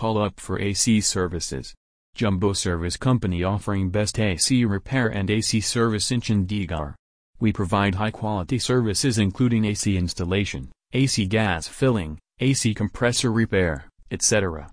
call up for AC services. Jumbo Service Company offering best AC repair and AC service in Chandigarh. We provide high-quality services including AC installation, AC gas filling, AC compressor repair, etc.